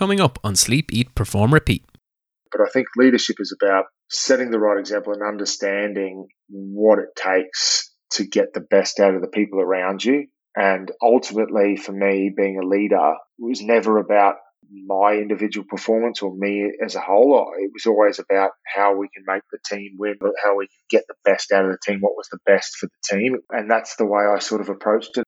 coming up on Sleep, Eat, Perform, Repeat. But I think leadership is about setting the right example and understanding what it takes to get the best out of the people around you. And ultimately, for me, being a leader was never about my individual performance or me as a whole. It was always about how we can make the team win, how we can get the best out of the team, what was the best for the team. And that's the way I sort of approached it.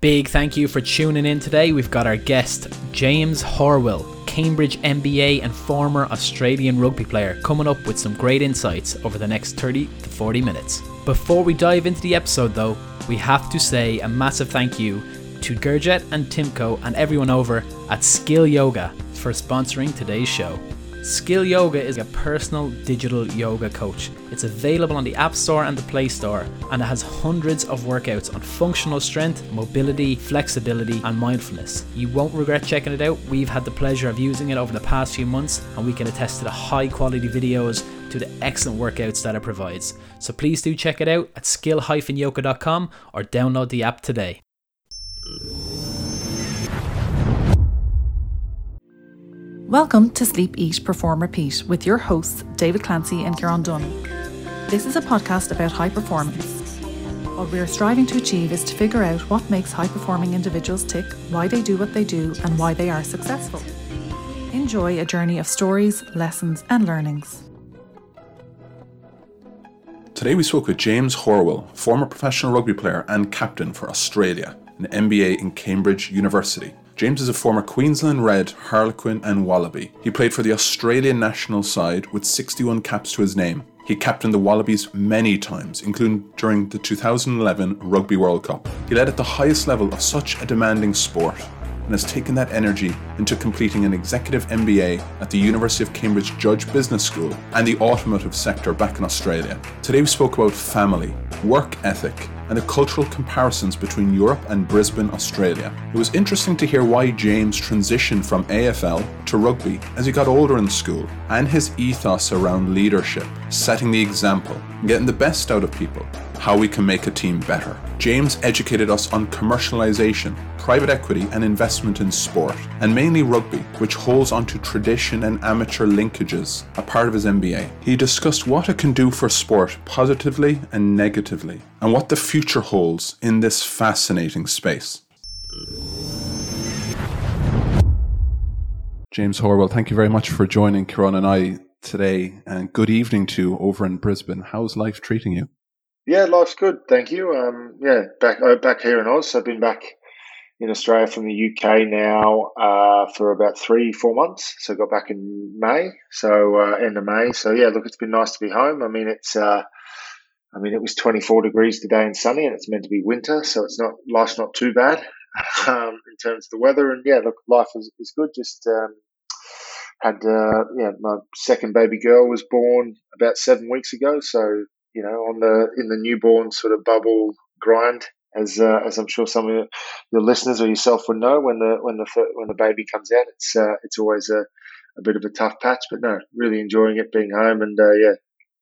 Big thank you for tuning in today. We've got our guest, James Horwill, Cambridge MBA and former Australian rugby player, coming up with some great insights over the next 30 to 40 minutes. Before we dive into the episode, though, we have to say a massive thank you to Gurjet and Timko and everyone over at Skill Yoga for sponsoring today's show. Skill Yoga is a personal digital yoga coach. It's available on the App Store and the Play Store, and it has hundreds of workouts on functional strength, mobility, flexibility, and mindfulness. You won't regret checking it out. We've had the pleasure of using it over the past few months, and we can attest to the high quality videos, to the excellent workouts that it provides. So please do check it out at skill-yoga.com or download the app today. Welcome to Sleep, Eat, Perform, Repeat with your hosts, David Clancy and Kieran Dunn. This is a podcast about high performance. What we are striving to achieve is to figure out what makes high performing individuals tick, why they do what they do, and why they are successful. Enjoy a journey of stories, lessons, and learnings. Today we spoke with James Horwill, former professional rugby player and captain for Australia, an MBA in Cambridge University. James is a former Queensland Red, Harlequin, and Wallaby. He played for the Australian national side with 61 caps to his name. He captained the Wallabies many times, including during the 2011 Rugby World Cup. He led at the highest level of such a demanding sport and has taken that energy into completing an executive MBA at the University of Cambridge Judge Business School and the automotive sector back in Australia. Today we spoke about family, work ethic, and the cultural comparisons between Europe and Brisbane, Australia. It was interesting to hear why James transitioned from AFL to rugby as he got older in school, and his ethos around leadership, setting the example, getting the best out of people, how we can make a team better. James educated us on commercialization, private equity, and investment in sport, and mainly rugby, which holds onto tradition and amateur linkages, a part of his MBA. He discussed what it can do for sport positively and negatively, and what the future holds in this fascinating space. James Horwill, thank you very much for joining Kieran and I today, and good evening to you over in Brisbane. How's life treating you? Yeah, life's good, thank you. Um, yeah, back uh, back here in Oz. I've been back in Australia from the UK now uh, for about three, four months. So I got back in May, so uh, end of May. So yeah, look, it's been nice to be home. I mean, it's uh, I mean, it was 24 degrees today and sunny, and it's meant to be winter, so it's not life's not too bad um, in terms of the weather. And yeah, look, life is, is good. Just um, had uh, yeah, my second baby girl was born about seven weeks ago, so you know, on the in the newborn sort of bubble grind, as uh, as I'm sure some of your, listeners or yourself would know, when the when the when the baby comes out, it's uh, it's always a, a bit of a tough patch. But no, really enjoying it being home and uh, yeah,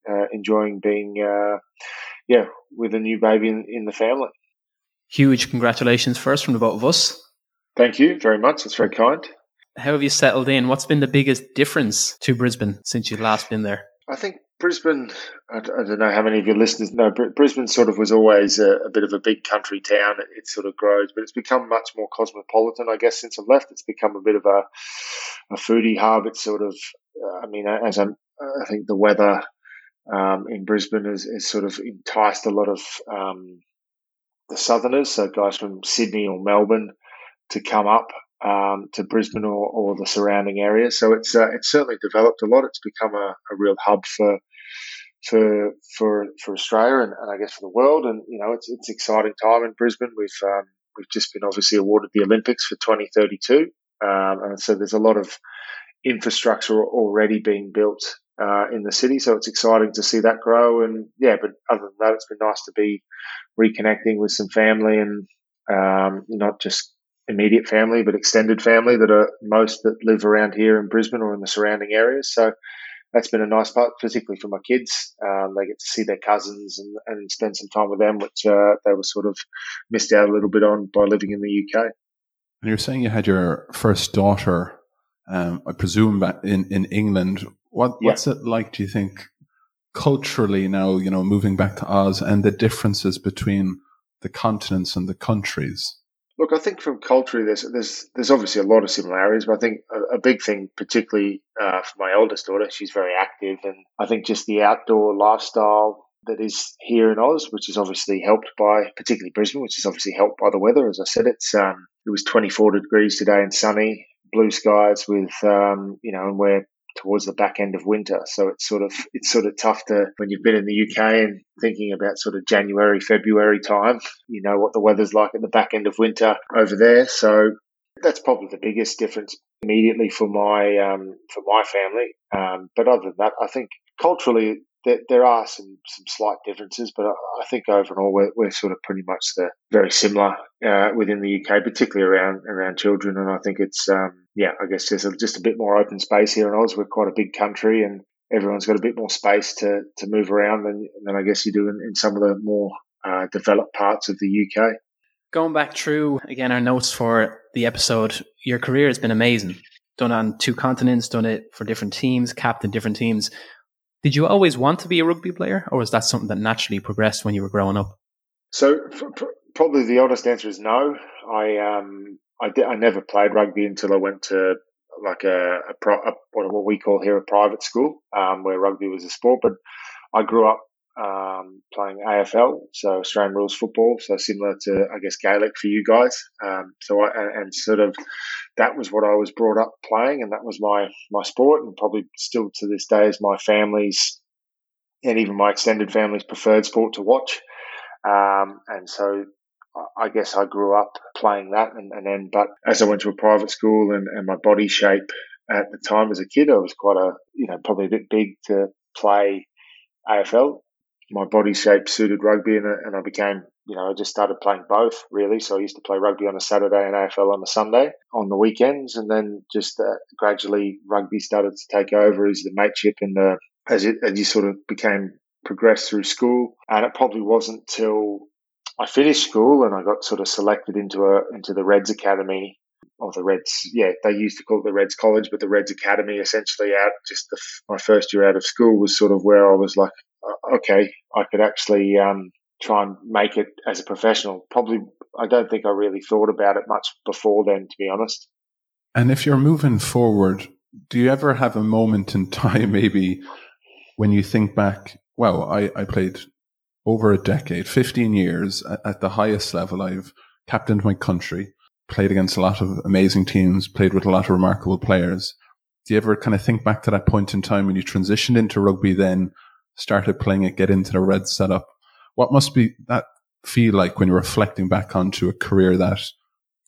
uh, enjoying being uh, yeah with a new baby in, in the family. Huge congratulations first from the both of us. Thank you very much. That's very kind. How have you settled in? What's been the biggest difference to Brisbane since you've last been there? I think Brisbane, I don't know how many of your listeners know, Brisbane sort of was always a, a bit of a big country town. It, it, sort of grows, but it's become much more cosmopolitan, I guess, since I've left. It's become a bit of a, a foodie hub. It's sort of, I mean, as I'm, I think the weather um, in Brisbane has, has, sort of enticed a lot of um, the southerners, so guys from Sydney or Melbourne, to come up um, to Brisbane or, or, the surrounding areas. So it's uh, it's certainly developed a lot. It's become a, a real hub for for for for Australia and, and, I guess for the world. And you know, it's it's exciting time in Brisbane. We've um, we've just been obviously awarded the Olympics for 2032, um, and so there's a lot of infrastructure already being built uh, in the city. So it's exciting to see that grow. And yeah, but other than that, it's been nice to be reconnecting with some family and um, not just immediate family, but extended family that are most that live around here in Brisbane or in the surrounding areas. So that's been a nice part, particularly for my kids. Um, they get to see their cousins and, and spend some time with them, which uh, they were sort of missed out a little bit on by living in the UK. And you're saying you had your first daughter Um, I presume in, in England. What, yeah. What's it like, do you think, culturally now, you know, moving back to Oz and the differences between the continents and the countries? Look, I think from culturally, there's there's there's obviously a lot of similarities, but I think a, a big thing, particularly uh, for my eldest daughter, she's very active, and I think just the outdoor lifestyle that is here in Oz, which is obviously helped by, particularly Brisbane, which is obviously helped by the weather. As I said, it's um, it was 24 degrees today and sunny, blue skies with um, you know, and we're towards the back end of winter. So it's sort of it's sort of tough to when you've been in the UK and thinking about sort of January, February time, you know what the weather's like at the back end of winter over there. So that's probably the biggest difference immediately for my um, for my family. Um, but other than that, I think culturally there, there are some, some slight differences, but I, I think overall we're, we're sort of pretty much the very similar uh, within the UK, particularly around around children. And I think it's um, yeah, I guess there's a, just a bit more open space here in Oz. We're quite a big country, and everyone's got a bit more space to to move around than than I guess you do in, in some of the more uh, developed parts of the UK. Going back through again our notes for the episode, your career has been amazing. Done on two continents, done it for different teams, captain different teams. Did you always want to be a rugby player, or was that something that naturally progressed when you were growing up? So, probably the honest answer is no. I um, I, did, I never played rugby until I went to like a, a, pro, a what, we call here a private school, um, where rugby was a sport. But I grew up um, playing AFL, so Australian rules football, so similar to I guess Gaelic for you guys. Um, so I and, sort of that was what I was brought up playing, and that was my my sport, and probably still to this day is my family's and even my extended family's preferred sport to watch. Um, and so I guess I grew up playing that, and, and then but as I went to a private school and, and my body shape at the time as a kid, I was quite a you know probably a bit big to play AFL my body shape suited rugby, and, and I became, you know, I just started playing both really. So I used to play rugby on a Saturday and AFL on a Sunday on the weekends, and then just uh, gradually rugby started to take over as the mateship and the as it as you sort of became progressed through school. And it probably wasn't till I finished school and I got sort of selected into a into the Reds Academy or the Reds, yeah, they used to call it the Reds College, but the Reds Academy essentially out just the, my first year out of school was sort of where I was like, okay, I could actually um, try and make it as a professional. Probably, I don't think I really thought about it much before then, to be honest. And if you're moving forward, do you ever have a moment in time, maybe, when you think back, well, I, I played over a decade, 15 years at, at the highest level. I've captained my country, played against a lot of amazing teams, played with a lot of remarkable players. Do you ever kind of think back to that point in time when you transitioned into rugby then started playing it, get into the red setup. What must be that feel like when you're reflecting back onto a career that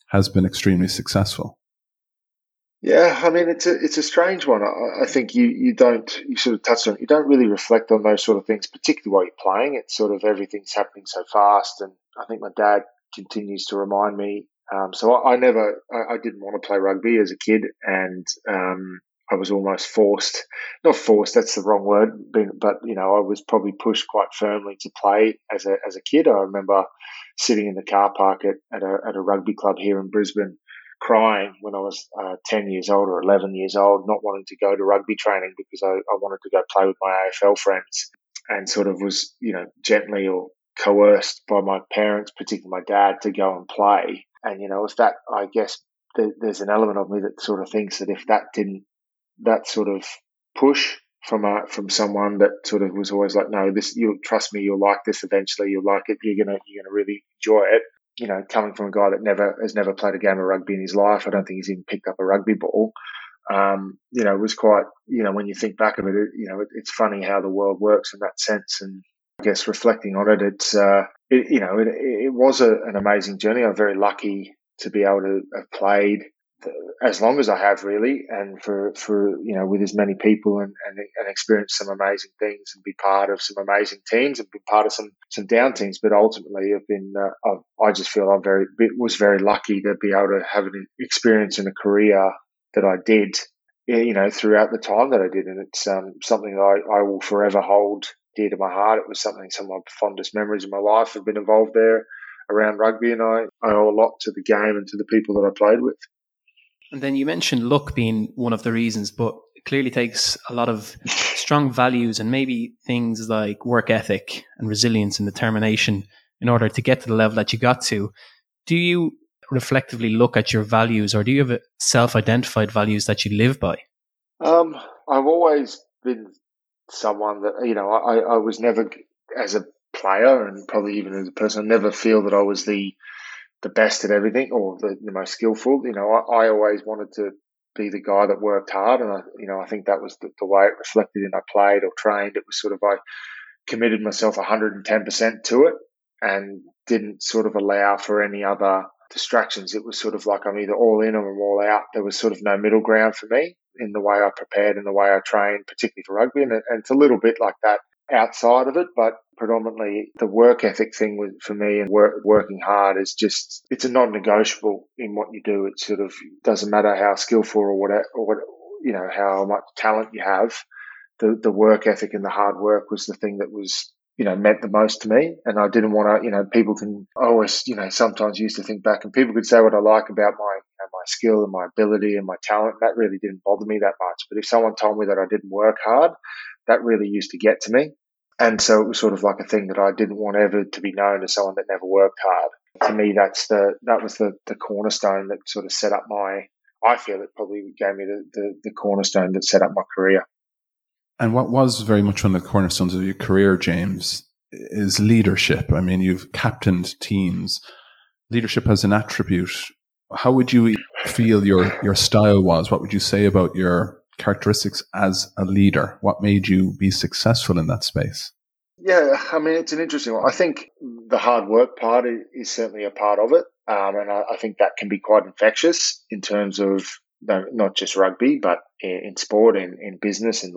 has been extremely successful? Yeah, I mean it's a it's a strange one. I, I, think you you don't you sort of touched on you don't really reflect on those sort of things, particularly while you're playing. It's sort of everything's happening so fast, and I think my dad continues to remind me. Um, so I, I never I, I, didn't want to play rugby as a kid, and um, I was almost forced, not forced, that's the wrong word, but, you know, I was probably pushed quite firmly to play as a, as a kid. I remember sitting in the car park at, at, a, at a rugby club here in Brisbane crying when I was uh, 10 years old or 11 years old, not wanting to go to rugby training because I, I wanted to go play with my AFL friends and sort of was, you know, gently or coerced by my parents, particularly my dad, to go and play. And, you know, if that, I guess, there's an element of me that sort of thinks that if that didn't that sort of push from a, from someone that sort of was always like, no, this you'll trust me, you'll like this eventually, you'll like it, you're gonna you're gonna really enjoy it. You know, coming from a guy that never has never played a game of rugby in his life, I don't think he's even picked up a rugby ball. Um, you know, it was quite, you know, when you think back of it, it you know, it, it's funny how the world works in that sense. And I guess reflecting on it, it's, uh, it, you know, it, it was a, an amazing journey. I'm very lucky to be able to have played as long as I have really, and for, for you know with as many people and, and, and experience some amazing things and be part of some amazing teams and be part of some some down teams. But ultimately, I've been uh, I've, I just feel I'm very was very lucky to be able to have an experience in a career that I did, you know, throughout the time that I did, and it's um, something that I, I will forever hold dear to my heart. It was something some of my fondest memories of my life have been involved there around rugby, and I, I owe a lot to the game and to the people that I played with. And then you mentioned luck being one of the reasons, but it clearly takes a lot of strong values and maybe things like work ethic and resilience and determination in order to get to the level that you got to. Do you reflectively look at your values or do you have self identified values that you live by? Um, I've always been someone that, you know, I, I was never, as a player and probably even as a person, I never feel that I was the the best at everything or the, the most skillful. You know, I, I, always wanted to be the guy that worked hard, and I, you know, I think that was the, the, way it reflected in I played or trained. It was sort of I committed myself 110 percent to it and didn't sort of allow for any other distractions. It was sort of like I'm either all in or I'm all out. There was sort of no middle ground for me in the way I prepared and the way I trained, particularly for rugby, and, and it's a little bit like that outside of it, but predominantly the work ethic thing for me and work, working hard is just, it's a non-negotiable in what you do. It sort of doesn't matter how skillful or what, or what, you know, how much talent you have. The, the work ethic and the hard work was the thing that was, you know, meant the most to me. And I didn't want to, you know, people can always, you know, sometimes used to think back and people could say what I like about my, my skill and my ability and my talent. That really didn't bother me that much. But if someone told me that I didn't work hard, that really used to get to me. And so it was sort of like a thing that I didn't want ever to be known as someone that never worked hard. To me, that's the that was the, the cornerstone that sort of set up my. I feel it probably gave me the, the, the cornerstone that set up my career. And what was very much one of the cornerstones of your career, James, is leadership. I mean, you've captained teams. Leadership as an attribute. How would you feel your your style was? What would you say about your characteristics as a leader? What made you be successful in that space? Yeah, I mean, it's an interesting one. I think the hard work part is certainly a part of it. Um, and I, I, think that can be quite infectious in terms of not just rugby, but in, sport, in, in business, in,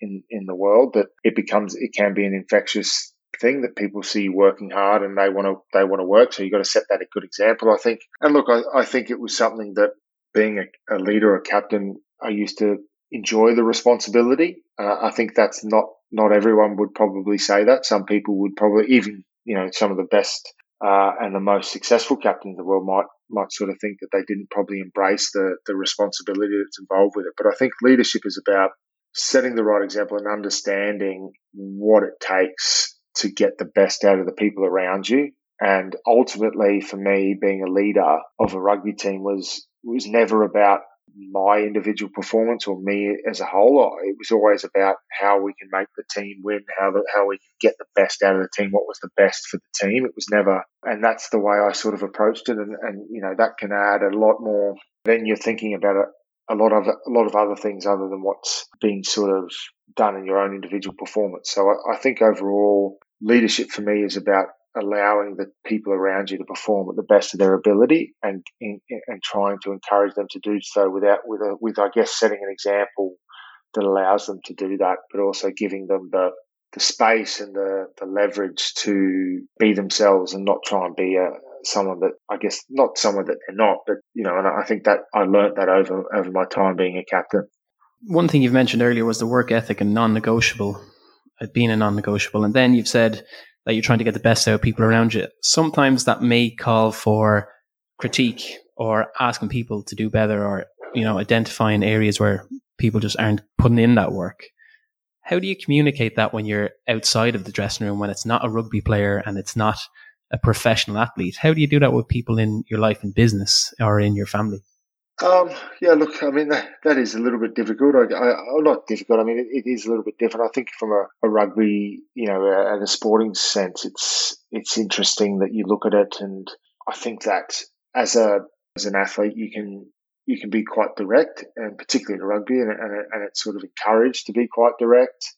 in, in the world, that it becomes, it can be an infectious thing that people see working hard and they want to, they want to work. So you've got to set that a good example, I think. And look, I, I think it was something that being a, a leader, a captain, I used to enjoy the responsibility. Uh, I think that's not not everyone would probably say that. Some people would probably even you know some of the best uh, and the most successful captains in the world might might sort of think that they didn't probably embrace the the responsibility that's involved with it. But I think leadership is about setting the right example and understanding what it takes to get the best out of the people around you. And ultimately, for me, being a leader of a rugby team was was never about my individual performance or me as a whole. It was always about how we can make the team win, how the, how we can get the best out of the team, what was the best for the team. It was never, and that's the way I sort of approached it. And, and you know that can add a lot more. Then you're thinking about a lot of a lot of other things other than what's being sort of done in your own individual performance. So I, I think overall leadership for me is about allowing the people around you to perform at the best of their ability and and trying to encourage them to do so without with a, with I guess setting an example that allows them to do that, but also giving them the the space and the, the leverage to be themselves and not try and be a someone that I guess not someone that they're not, but you know, and I think that I learned that over over my time being a captain. One thing you've mentioned earlier was the work ethic and non-negotiable, uh, being a non-negotiable, and then you've said that you're trying to get the best out of people around you. Sometimes that may call for critique or asking people to do better or, you know, identifying areas where people just aren't putting in that work. How do you communicate that when you're outside of the dressing room, when it's not a rugby player and it's not a professional athlete? How do you do that with people in your life and business or in your family? Um, yeah, look, I mean, that, that is a little bit difficult. I, I, not difficult. I mean, it, it is a little bit different. I think from a, a rugby, you know, and a sporting sense, it's, it's interesting that you look at it. And I think that as a, as an athlete, you can, you can be quite direct and particularly in rugby and, and, and it's sort of encouraged to be quite direct,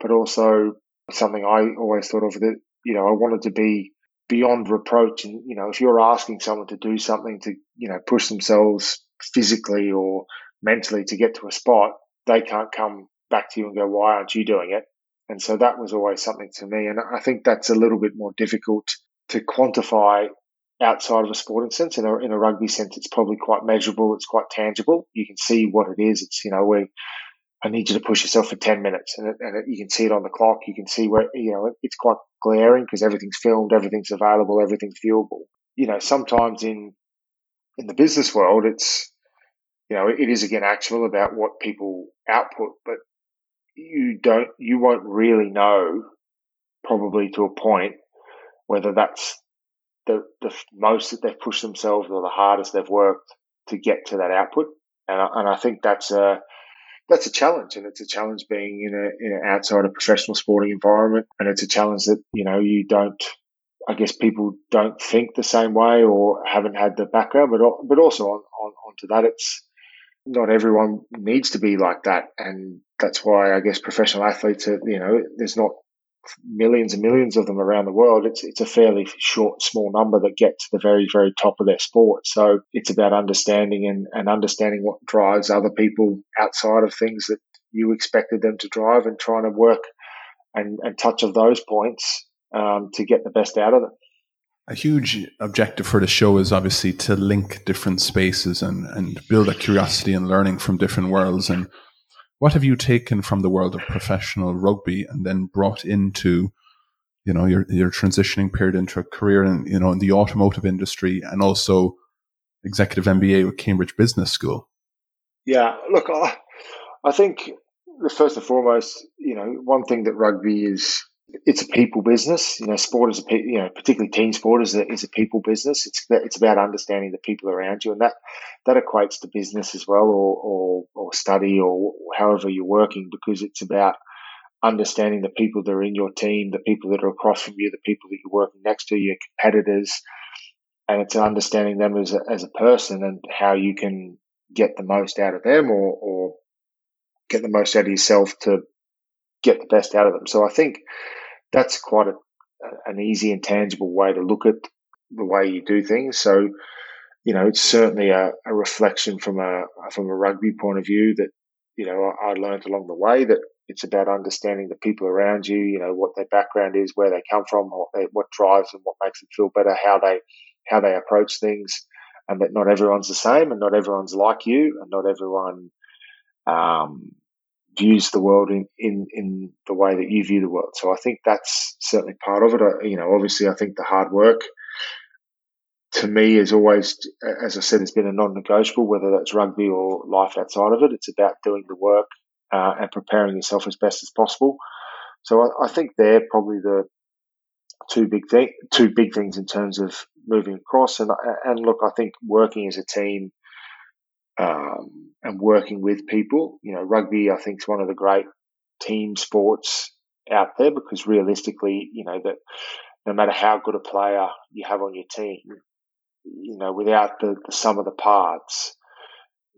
but also something I always thought of that, you know, I wanted to be beyond reproach. And, you know, if you're asking someone to do something to, you know, push themselves physically or mentally to get to a spot, they can't come back to you and go, why aren't you doing it? And so that was always something to me. And I think that's a little bit more difficult to quantify outside of a sporting sense. In a, in a rugby sense, it's probably quite measurable. It's quite tangible. You can see what it is. It's, you know, where I need you to push yourself for 10 minutes and, it, and it, you can see it on the clock. You can see where, you know, it's quite glaring because everything's filmed, everything's available, everything's viewable. You know, sometimes in in the business world, it's you know, it is again actual about what people output, but you don't, you won't really know probably to a point whether that's the, the most that they've pushed themselves or the hardest they've worked to get to that output. And I, and I think that's a, that's a challenge and it's a challenge being in a, in an outside a professional sporting environment. And it's a challenge that, you know, you don't, I guess people don't think the same way or haven't had the background, but, but also on, on, onto that, it's, not everyone needs to be like that. And that's why I guess professional athletes are, you know, there's not millions and millions of them around the world. It's, it's a fairly short, small number that get to the very, very top of their sport. So it's about understanding and, and understanding what drives other people outside of things that you expected them to drive and trying to work and, and touch of those points um, to get the best out of them a huge objective for the show is obviously to link different spaces and, and build a curiosity and learning from different worlds. And what have you taken from the world of professional rugby and then brought into, you know, your, your transitioning period into a career in, you know, in the automotive industry and also executive MBA with Cambridge Business School? Yeah, look, I, I think the first and foremost, you know, one thing that rugby is it's a people business. You know, sport is a you know, particularly team sport is a, is a people business. It's it's about understanding the people around you, and that that equates to business as well, or or, or study, or however you're working, because it's about understanding the people that are in your team, the people that are across from you, the people that you're working next to, your competitors, and it's understanding them as a, as a person and how you can get the most out of them, or or get the most out of yourself to get the best out of them. So I think that's quite a, an easy and tangible way to look at the way you do things. So, you know, it's certainly a, a reflection from a from a rugby point of view that you know I, I learned along the way that it's about understanding the people around you. You know what their background is, where they come from, what, they, what drives them, what makes them feel better, how they how they approach things, and that not everyone's the same, and not everyone's like you, and not everyone um, views the world in, in, in the way that you view the world. So I think that's certainly part of it. I, you know, obviously, I think the hard work to me is always, as I said, it's been a non-negotiable. Whether that's rugby or life outside of it, it's about doing the work uh, and preparing yourself as best as possible. So I, I think they're probably the two big thing, two big things in terms of moving across. And and look, I think working as a team um, and working with people. You know, rugby, I think, is one of the great team sports out there because realistically, you know, that no matter how good a player you have on your team, you know, without the, the sum of the parts,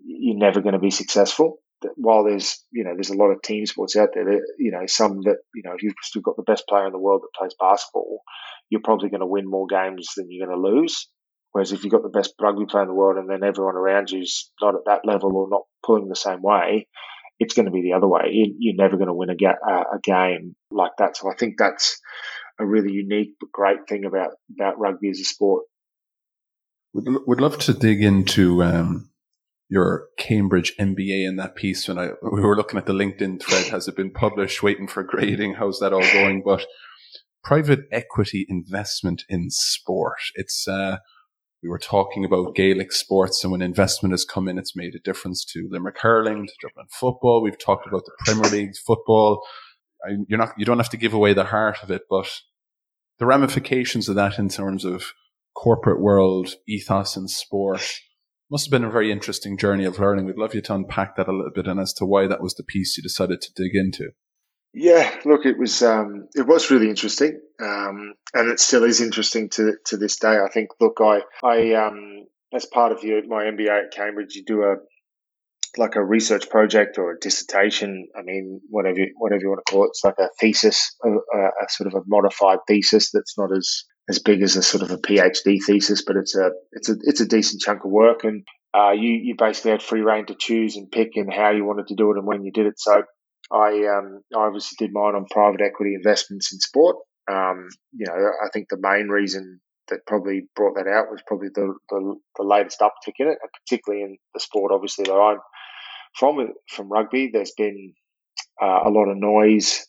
you're never going to be successful. While there's, you know, there's a lot of team sports out there, that, you know, some that, you know, if you've still got the best player in the world that plays basketball, you're probably going to win more games than you're going to lose. Whereas if you've got the best rugby player in the world and then everyone around you's not at that level or not pulling the same way, it's going to be the other way. You, are never going to win a, ga- a, game like that. So I think that's a really unique but great thing about, about rugby as a sport. Would would love to dig into um, your Cambridge MBA in that piece. When I we were looking at the LinkedIn thread, has it been published? Waiting for grading. How's that all going? But private equity investment in sport. It's uh, we were talking about Gaelic sports and when investment has come in, it's made a difference to Limerick hurling, to Dublin football. We've talked about the Premier League football. I, you're not, you don't have to give away the heart of it, but the ramifications of that in terms of corporate world, ethos and sport must have been a very interesting journey of learning. We'd love you to unpack that a little bit and as to why that was the piece you decided to dig into. Yeah, look, it was um, it was really interesting, um, and it still is interesting to to this day. I think. Look, I I um, as part of your, my MBA at Cambridge, you do a like a research project or a dissertation. I mean, whatever you, whatever you want to call it. It's like a thesis, a, a sort of a modified thesis that's not as as big as a sort of a PhD thesis, but it's a it's a it's a decent chunk of work, and uh, you you basically had free reign to choose and pick and how you wanted to do it and when you did it. So I um, I obviously did mine on private equity investments in sport. Um, you know, I think the main reason that probably brought that out was probably the, the, the latest uptick in it, and particularly in the sport, obviously that I'm from from rugby. There's been uh, a lot of noise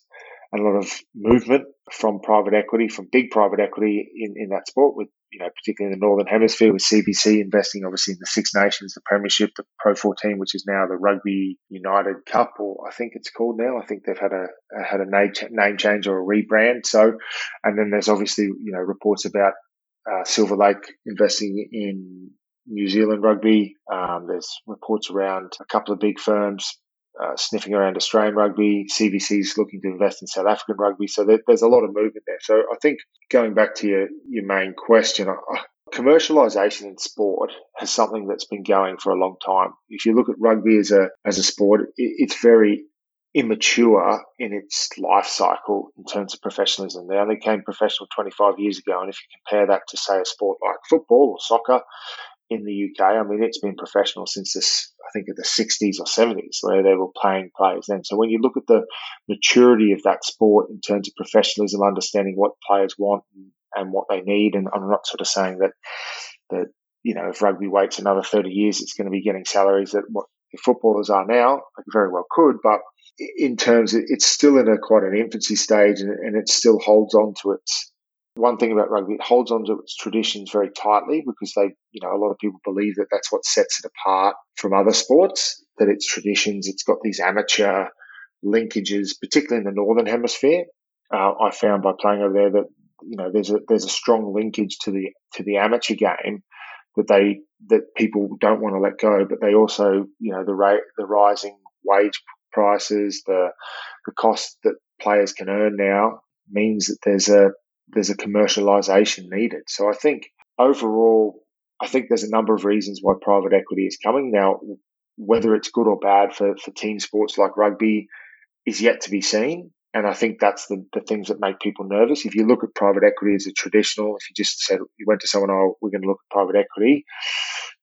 and a lot of movement from private equity, from big private equity in, in that sport with you know, particularly in the Northern Hemisphere with CVC investing obviously in the Six Nations, the Premiership, the Pro 14, which is now the Rugby United Cup, or I think it's called now. I think they've had a, had a name change or a rebrand. So, and then there's obviously, you know, reports about uh, Silver Lake investing in New Zealand rugby. Um, there's reports around a couple of big firms uh, sniffing around Australian rugby. CVC's looking to invest in South African rugby. So there, there's a lot of movement there. So I think going back to your, your main question, commercialization in sport has something that's been going for a long time. If you look at rugby as a as a sport, it, it's very immature in its life cycle in terms of professionalism. They only came professional 25 years ago, and if you compare that to say a sport like football or soccer, in the UK. I mean, it's been professional since this, I think, in the 60s or 70s, where they were playing players then. So when you look at the maturity of that sport in terms of professionalism, understanding what players want and, what they need, and I'm not sort of saying that that you know if rugby waits another 30 years, it's going to be getting salaries that what footballers are now. Like very well could, but in terms, of, it's still in a quite an infancy stage, and, and it still holds on to its one thing about rugby, it holds on to its traditions very tightly because they, you know, a lot of people believe that that's what sets it apart from other sports, that its traditions, it's got these amateur linkages, particularly in the Northern Hemisphere. Uh, I found by playing over there that, you know, there's a, there's a strong linkage to the, to the amateur game that they, that people don't want to let go, but they also, you know, the rate, the rising wage prices, the, the cost that players can earn now means that there's a, there's a commercialization needed. So I think overall, I think there's a number of reasons why private equity is coming. Now, whether it's good or bad for, for team sports like rugby is yet to be seen. And I think that's the, the things that make people nervous. If you look at private equity as a traditional, if you just said you went to someone, oh, we're going to look at private equity,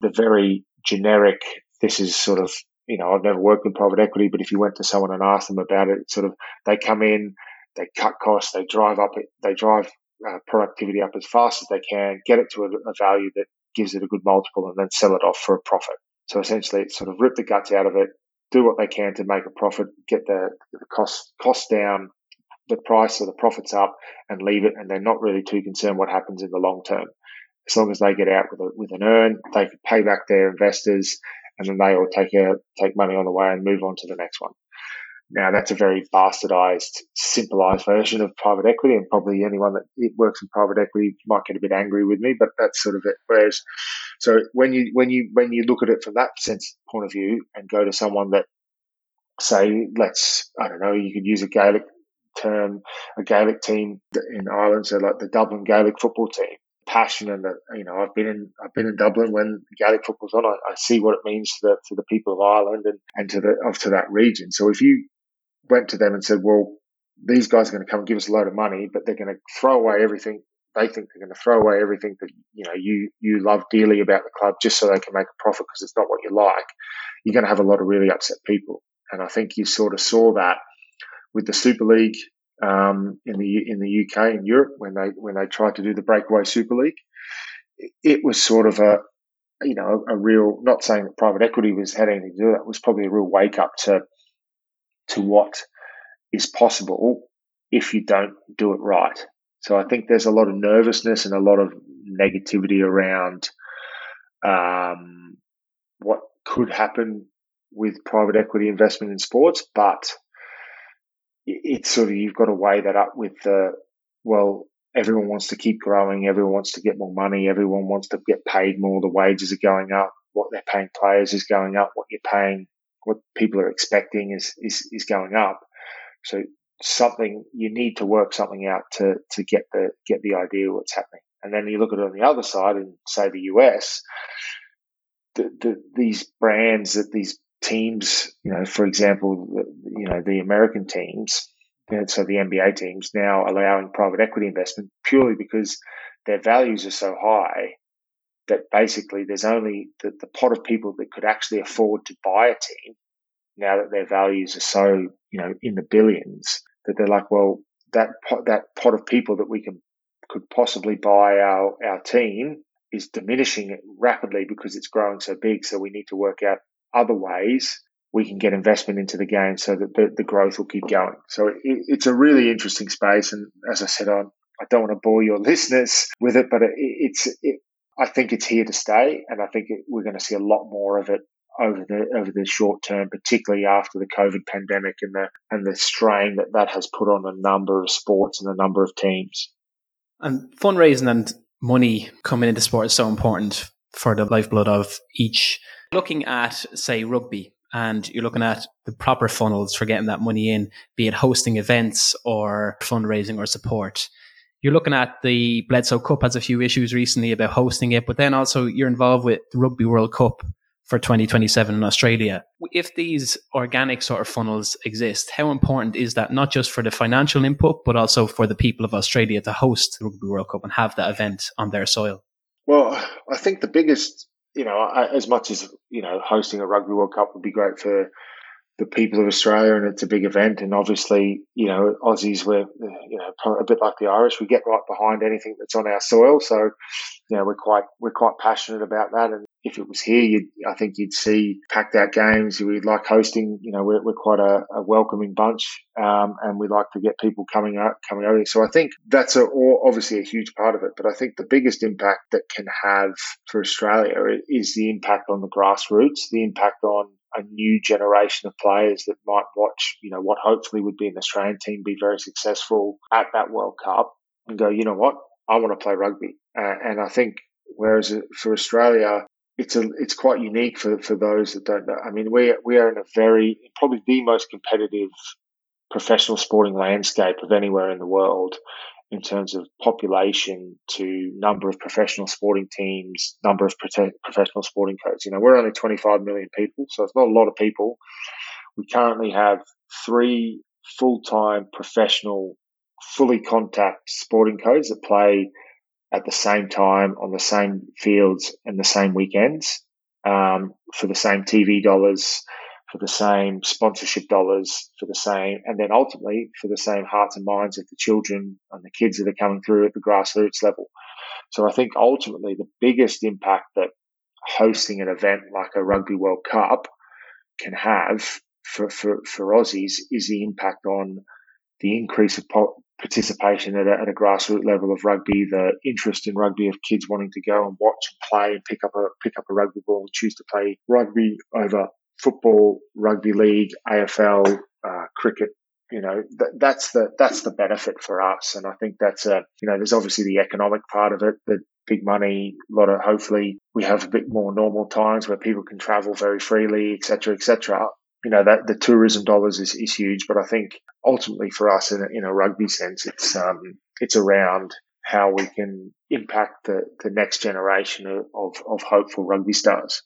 the very generic, this is sort of, you know, I've never worked in private equity, but if you went to someone and asked them about it, sort of, they come in, they cut costs, they drive up, they drive uh, productivity up as fast as they can, get it to a, a, value that gives it a good multiple, and then sell it off for a profit. So essentially, it's sort of rip the guts out of it, do what they can to make a profit, get the, the cost cost down, the price or the profits up, and leave it. And they're not really too concerned what happens in the long term. As long as they get out with a, with an earn, they can pay back their investors, and then they all take a take money on the way and move on to the next one. Now that's a very bastardized, simplified version of private equity, and probably anyone that works in private equity might get a bit angry with me, but that's sort of it. Whereas, so when you when you when you look at it from that sense point of view, and go to someone that say, let's I don't know, you could use a Gaelic term, a Gaelic team in Ireland, so like the Dublin Gaelic football team. Passion and the, you know I've been in I've been in Dublin when Gaelic football's on. I, I see what it means to the to the people of Ireland and, and to the of to that region. So if you went to them and said, well, these guys are going to come and give us a load of money, but they're going to throw away everything. They think they're going to throw away everything that you know you you love dearly about the club just so they can make a profit because it's not what you like. You're going to have a lot of really upset people, and I think you sort of saw that with the Super League um, in the in the UK and Europe when they when they tried to do the breakaway Super League. It was sort of a you know a real not saying that private equity was had anything to do with it. It was probably a real wake up to to what is possible if you don't do it right. So I think there's a lot of nervousness and a lot of negativity around um, what could happen with private equity investment in sports, but it's sort of you've got to weigh that up with the well, everyone wants to keep growing, everyone wants to get more money, everyone wants to get paid more, the wages are going up, what they're paying players is going up, what you're paying what people are expecting is, is, is going up. So something you need to work something out to, to get the get the idea what's happening. And then you look at it on the other side and say the US, the, the, these brands that these teams, you know, for example, you know, the American teams, so the NBA teams now allowing private equity investment purely because their values are so high that basically there's only the, the pot of people that could actually afford to buy a team now that their values are so, you know, in the billions that they're like, well, that pot, that pot of people that we can could possibly buy our, our team is diminishing rapidly because it's growing so big. So we need to work out other ways we can get investment into the game so that the, the growth will keep going. So it, it's a really interesting space. And as I said, I'm, I don't want to bore your listeners with it, but it, it's it, I think it's here to stay, and I think it, we're going to see a lot more of it over the over the short term, particularly after the COVID pandemic and the and the strain that that has put on a number of sports and a number of teams. And fundraising and money coming into sport is so important for the lifeblood of each. Looking at, say, rugby, and you're looking at the proper funnels for getting that money in, be it hosting events or fundraising or support. You're looking at the Bledisloe Cup has a few issues recently about hosting it, but then also you're involved with the Rugby World Cup for 2027 in Australia. If these organic sort of funnels exist, how important is that not just for the financial input, but also for the people of Australia to host the Rugby World Cup and have that event on their soil? Well, I think the biggest, you know, as much as, you know, hosting a Rugby World Cup would be great for the people of Australia and it's a big event. And obviously, you know, Aussies, we're, you know, a bit like the Irish, we get right behind anything that's on our soil. So, you know, we're quite, we're quite passionate about that. And if it was here, you'd, I think you'd see packed out games. We'd like hosting. You know, we're, we're quite a, a welcoming bunch, um, and we like to get people coming out, coming over. So I think that's a, obviously a huge part of it. But I think the biggest impact that can have for Australia is the impact on the grassroots, the impact on a new generation of players that might watch, you know, what hopefully would be an Australian team be very successful at that World Cup and go, you know what, I want to play rugby. Uh, and I think whereas for Australia, it's a it's quite unique for, for those that don't know. I mean, we we are in a very probably the most competitive professional sporting landscape of anywhere in the world in terms of population to number of professional sporting teams, number of professional sporting codes. You know, we're only 25 million people, so it's not a lot of people. We currently have three full time professional, fully contact sporting codes that play at the same time on the same fields and the same weekends um, for the same TV dollars, for the same sponsorship dollars, for the same, and then ultimately for the same hearts and minds of the children and the kids that are coming through at the grassroots level. So I think ultimately the biggest impact that hosting an event like a Rugby World Cup can have for, for, for Aussies is the impact on the increase of participation at a, at a grassroots level of rugby, the interest in rugby of kids wanting to go and watch and play and pick up a pick up a rugby ball and choose to play rugby over football, rugby league, AFL, uh, cricket. You know, th- that's the that's the benefit for us, and I think that's a you know, there's obviously the economic part of it, the big money, a lot of hopefully we have a bit more normal times where people can travel very freely, etc., etc you know that the tourism dollars is, is huge, but I think ultimately for us in a, in a rugby sense, it's um, it's around how we can impact the, the next generation of, of, of hopeful rugby stars.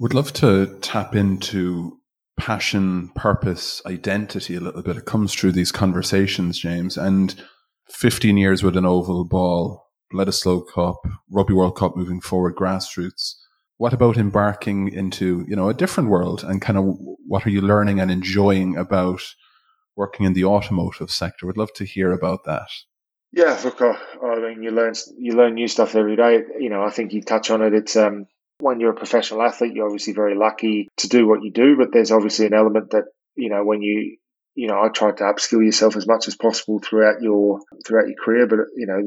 Would love to tap into passion, purpose, identity a little bit. It comes through these conversations, James. And 15 years with an oval ball, Bledisloe Cup, Rugby World Cup moving forward, grassroots what about embarking into you know a different world and kind of what are you learning and enjoying about working in the automotive sector would love to hear about that yeah look I, I mean you learn you learn new stuff every day you know i think you touch on it it's um when you're a professional athlete you're obviously very lucky to do what you do but there's obviously an element that you know when you you know i tried to upskill yourself as much as possible throughout your throughout your career but you know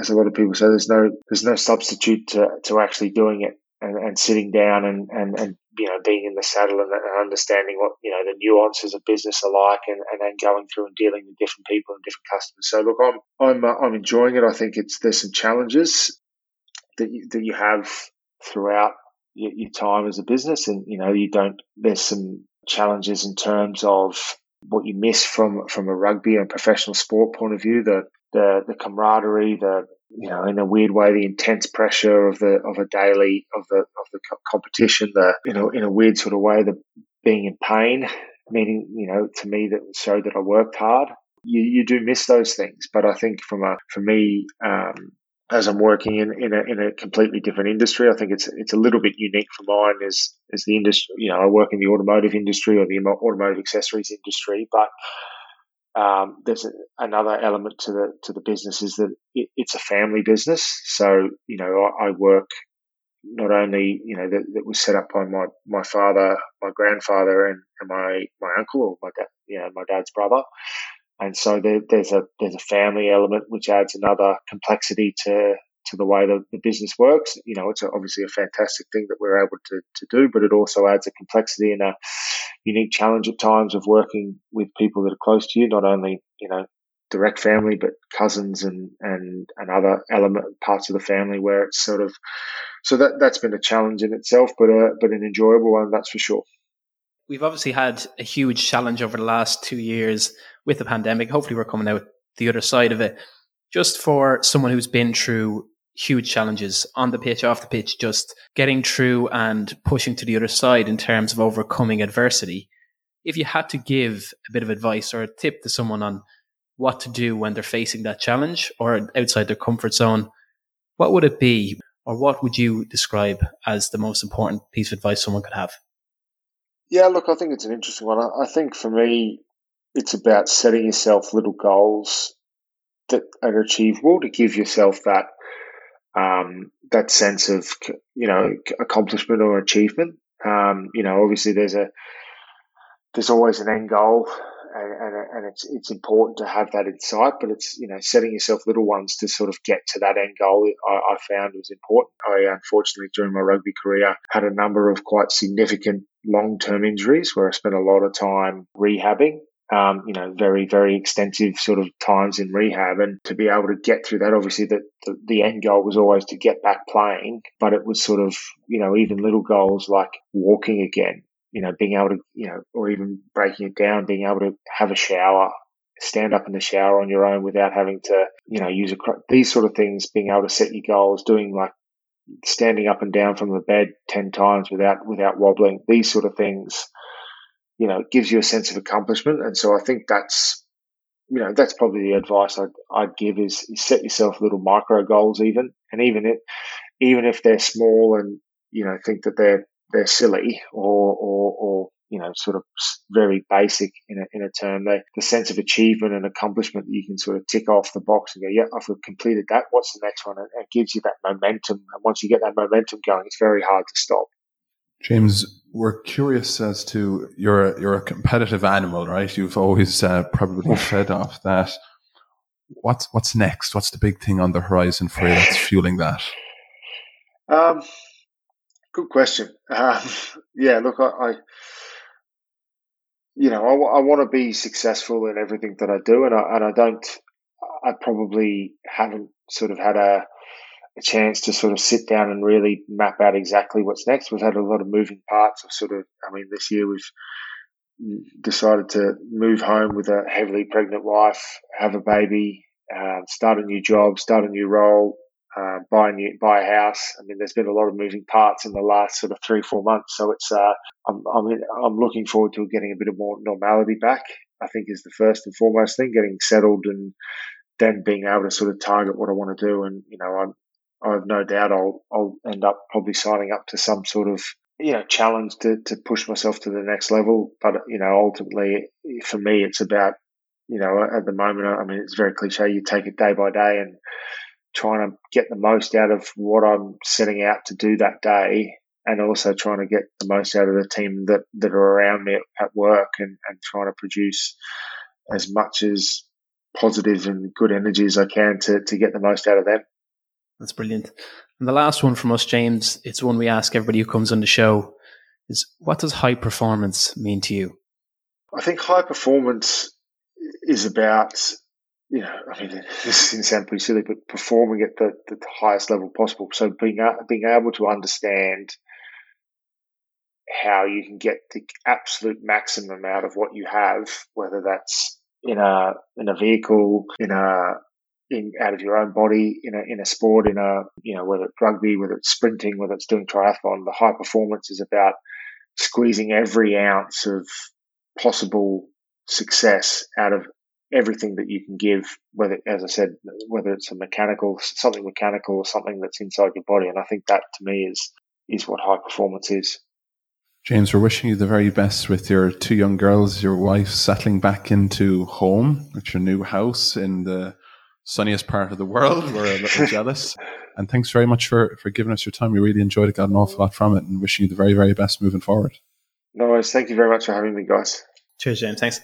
as a lot of people say there's no there's no substitute to, to actually doing it and, and sitting down and, and, and you know being in the saddle and, and, understanding what you know the nuances of business are like and, and then going through and dealing with different people and different customers. So look, I'm I'm uh, I'm enjoying it. I think it's there's some challenges that you, that you have throughout your, your time as a business, and you know you don't. There's some challenges in terms of what you miss from from a rugby and professional sport point of view. The the the camaraderie, the you know, in a weird way, the intense pressure of the of a daily of the of the competition, the you know, in a weird sort of way, the being in pain, meaning you know, to me that showed that I worked hard. You you do miss those things, but I think from a for me, um, as I'm working in in a, in a completely different industry, I think it's it's a little bit unique for mine as as the industry. You know, I work in the automotive industry or the automotive accessories industry, but um, there's a, another element to the to the business is that it, it's a family business. So you know, I, I work not only you know that, that, was set up by my my father, my grandfather, and, and my my uncle or my dad, you know, my dad's brother. And so there, there's a there's a family element which adds another complexity to to the way that the business works. You know, it's obviously a fantastic thing that we're able to, to do, but it also adds a complexity and a unique challenge at times of working with people that are close to you, not only, you know, direct family, but cousins and, and, and other element parts of the family where it's sort of, so that, that's been a challenge in itself, but a, but an enjoyable one, that's for sure. We've obviously had a huge challenge over the last two years with the pandemic. Hopefully we're coming out the other side of it. Just for someone who's been through huge challenges on the pitch, off the pitch, just getting through and pushing to the other side in terms of overcoming adversity. If you had to give a bit of advice or a tip to someone on what to do when they're facing that challenge or outside their comfort zone, what would it be? Or what would you describe as the most important piece of advice someone could have? Yeah, look, I think it's an interesting one. I think for me, it's about setting yourself little goals that are achievable to give yourself that um, that sense of you know accomplishment or achievement. Um, you know, obviously there's a there's always an end goal, and, and, and, it's it's important to have that in sight. But it's you know setting yourself little ones to sort of get to that end goal. I, I found was important. I unfortunately during my rugby career had a number of quite significant long term injuries where I spent a lot of time rehabbing um, you know, very, very extensive sort of times in rehab. And to be able to get through that, obviously, the, the, the, end goal was always to get back playing, but it was sort of, you know, even little goals like walking again, you know, being able to, you know, or even breaking it down, being able to have a shower, stand up in the shower on your own without having to, you know, use a, these sort of things, being able to set your goals, doing like standing up and down from the bed 10 times without, without wobbling, these sort of things you know, it gives you a sense of accomplishment. And so I think that's, you know, that's probably the advice I'd, I'd give is, is set yourself little micro goals even. And even it, even if they're small and, you know, think that they're, they're silly or, or, or, you know, sort of very basic in a, in a term, they, the sense of achievement and accomplishment that you can sort of tick off the box and go, yeah, I've completed that. What's the next one? it gives you that momentum. And once you get that momentum going, it's very hard to stop. James, we're curious as to you're you're a competitive animal, right? You've always uh, probably fed off that. What's what's next? What's the big thing on the horizon for you that's fueling that? Um, good question. Um, yeah, look, I, I you know, I, I want to be successful in everything that I do, and I and I don't. I probably haven't sort of had a a chance to sort of sit down and really map out exactly what's next. We've had a lot of moving parts. Of sort of, I mean, this year we've decided to move home with a heavily pregnant wife, have a baby, uh, start a new job, start a new role, uh, buy a new, buy a house. I mean, there's been a lot of moving parts in the last sort of three, four months. So it's, uh, I'm, I'm, I'm looking forward to getting a bit of more normality back. I think is the first and foremost thing, getting settled and then being able to sort of target what I want to do. And, you know, I'm, I have no doubt I'll I'll end up probably signing up to some sort of you know challenge to to push myself to the next level. But you know, ultimately for me, it's about you know at the moment. I mean, it's very cliche. You take it day by day and trying to get the most out of what I'm setting out to do that day, and also trying to get the most out of the team that that are around me at work, and and trying to produce as much as positive and good energy as I can to to get the most out of them. That's brilliant. And the last one from us, James, it's one we ask everybody who comes on the show is what does high performance mean to you? I think high performance is about, you know, I mean, this can sound pretty silly, but performing at the, the highest level possible. So being, being able to understand how you can get the absolute maximum out of what you have, whether that's in a in a vehicle, in a in out of your own body in a in a sport in a you know whether it's rugby whether it's sprinting whether it's doing triathlon the high performance is about squeezing every ounce of possible success out of everything that you can give whether as i said whether it's a mechanical something mechanical or something that's inside your body. And i think that to me is is what high performance is. James, we're wishing you the very best with your two young girls, your wife settling back into home with your new house in the sunniest part of the world. We're a little jealous. And thanks very much for, for giving us your time. We really enjoyed it, got an awful lot from it, and wishing you the very, very best moving forward. No worries. Thank you very much for having me, guys. Cheers, James. Thanks.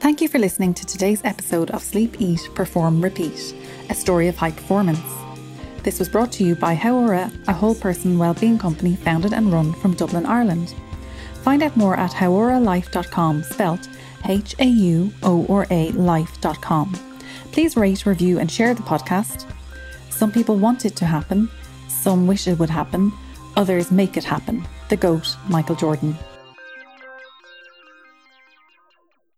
Thank you for listening to today's episode of Sleep, Eat, Perform, Repeat, a story of high performance. This was brought to you by Hauora, a whole person wellbeing company founded and run from Dublin, Ireland. Find out more at hauoralife.com, spelt H A U O R A life.com. Please rate, review, and share the podcast. Some people want it to happen, some wish it would happen, others make it happen. The GOAT, Michael Jordan.